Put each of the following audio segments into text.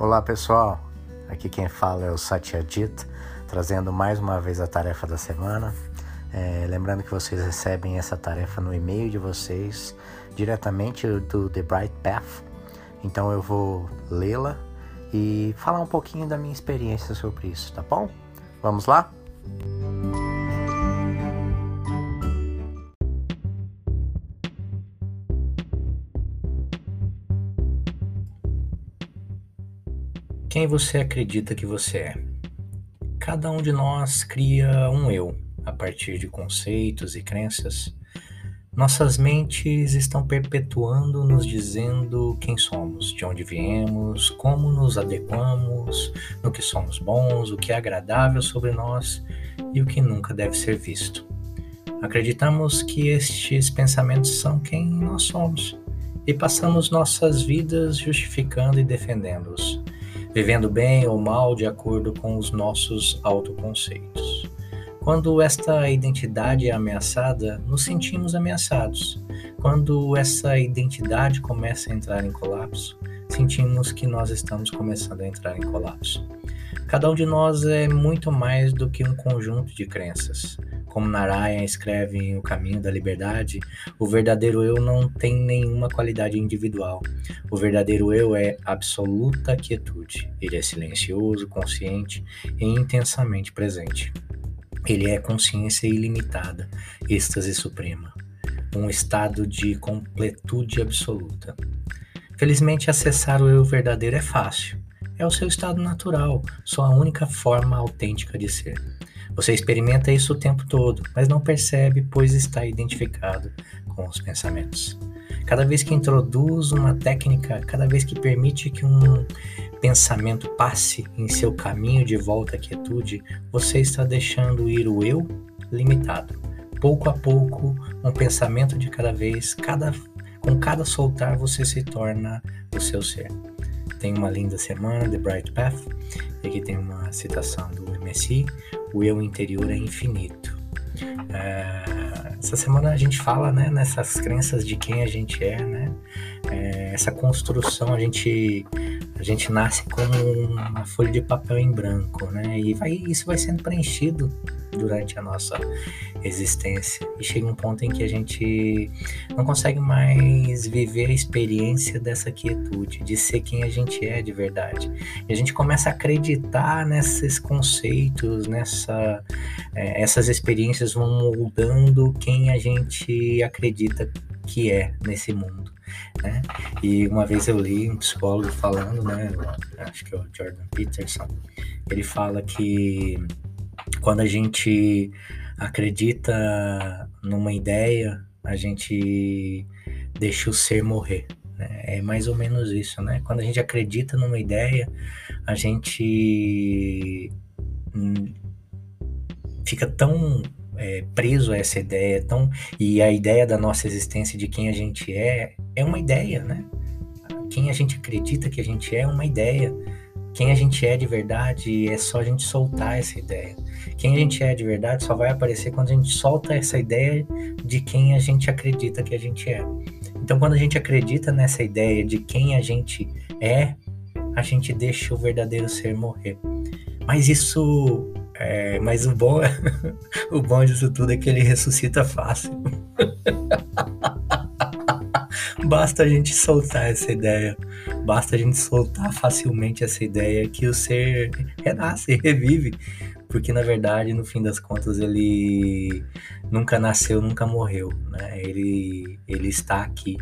Olá pessoal, aqui quem fala é o Satyajit, trazendo mais uma vez a tarefa da semana. É, lembrando que vocês recebem essa tarefa no e-mail de vocês diretamente do The Bright Path. Então eu vou lê-la e falar um pouquinho da minha experiência sobre isso, tá bom? Vamos lá? Quem você acredita que você é? Cada um de nós cria um eu a partir de conceitos e crenças. Nossas mentes estão perpetuando, nos dizendo quem somos, de onde viemos, como nos adequamos, no que somos bons, o que é agradável sobre nós e o que nunca deve ser visto. Acreditamos que estes pensamentos são quem nós somos e passamos nossas vidas justificando e defendendo-os vivendo bem ou mal de acordo com os nossos autoconceitos. Quando esta identidade é ameaçada, nos sentimos ameaçados. Quando essa identidade começa a entrar em colapso, sentimos que nós estamos começando a entrar em colapso. Cada um de nós é muito mais do que um conjunto de crenças. Como Narayan escreve em O Caminho da Liberdade, o verdadeiro eu não tem nenhuma qualidade individual. O verdadeiro eu é absoluta quietude. Ele é silencioso, consciente e intensamente presente. Ele é consciência ilimitada, êxtase suprema, um estado de completude absoluta. Felizmente, acessar o eu verdadeiro é fácil. É o seu estado natural, sua única forma autêntica de ser. Você experimenta isso o tempo todo, mas não percebe, pois está identificado com os pensamentos. Cada vez que introduz uma técnica, cada vez que permite que um pensamento passe em seu caminho de volta à quietude, você está deixando ir o eu limitado. Pouco a pouco, um pensamento de cada vez, cada, com cada soltar, você se torna o seu ser. Tem uma linda semana, The Bright Path, e aqui tem uma citação do MSI: o eu interior é infinito. É, essa semana a gente fala né, nessas crenças de quem a gente é, né? É, essa construção, a gente, a gente nasce como uma folha de papel em branco, né? E vai, isso vai sendo preenchido durante a nossa existência. E chega um ponto em que a gente não consegue mais viver a experiência dessa quietude, de ser quem a gente é de verdade. E a gente começa a acreditar nesses conceitos, nessa, é, essas experiências vão moldando quem a gente acredita que é nesse mundo. Né? E uma vez eu li um psicólogo falando, né, acho que é o Jordan Peterson, ele fala que quando a gente acredita numa ideia, a gente deixa o ser morrer. Né? É mais ou menos isso, né? Quando a gente acredita numa ideia, a gente hum, fica tão é, preso a essa ideia, tão e a ideia da nossa existência de quem a gente é é uma ideia, né? Quem a gente acredita que a gente é é uma ideia. Quem a gente é de verdade é só a gente soltar essa ideia. Quem a gente é de verdade só vai aparecer quando a gente solta essa ideia de quem a gente acredita que a gente é. Então, quando a gente acredita nessa ideia de quem a gente é, a gente deixa o verdadeiro ser morrer. Mas isso. É, mas o bom, o bom disso tudo é que ele ressuscita fácil. Basta a gente soltar essa ideia. Basta a gente soltar facilmente essa ideia que o ser renasce, revive. Porque na verdade, no fim das contas, ele nunca nasceu, nunca morreu. Né? Ele, ele está aqui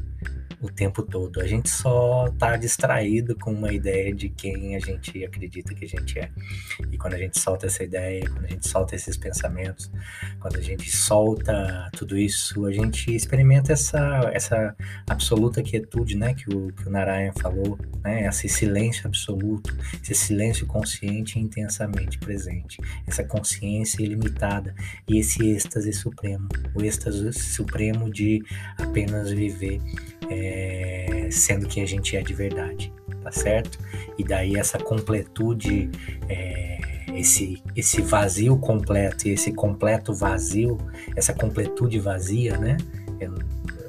o tempo todo. A gente só tá distraído com uma ideia de quem a gente acredita que a gente é. E quando a gente solta essa ideia, quando a gente solta esses pensamentos, quando a gente solta tudo isso, a gente experimenta essa, essa absoluta quietude, né, que o, que o Narayan falou, né, esse silêncio absoluto, esse silêncio consciente e intensamente presente, essa consciência ilimitada e esse êxtase supremo, o êxtase supremo de apenas viver é, sendo quem a gente é de verdade, tá certo? E daí essa completude, é, esse, esse vazio completo e esse completo vazio, essa completude vazia, né?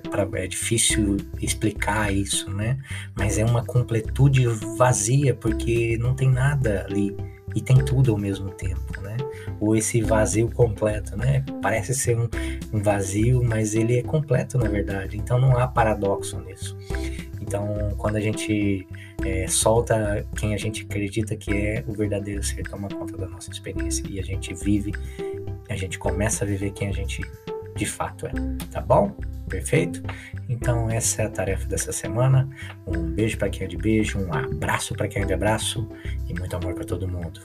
pra, é difícil explicar isso, né? Mas é uma completude vazia, porque não tem nada ali e tem tudo ao mesmo tempo? Ou esse vazio completo, né? Parece ser um, um vazio, mas ele é completo na verdade. Então não há paradoxo nisso. Então, quando a gente é, solta quem a gente acredita que é o verdadeiro ser, toma conta da nossa experiência e a gente vive, a gente começa a viver quem a gente de fato é, tá bom? Perfeito? Então, essa é a tarefa dessa semana. Um beijo para quem é de beijo, um abraço para quem é de abraço e muito amor para todo mundo.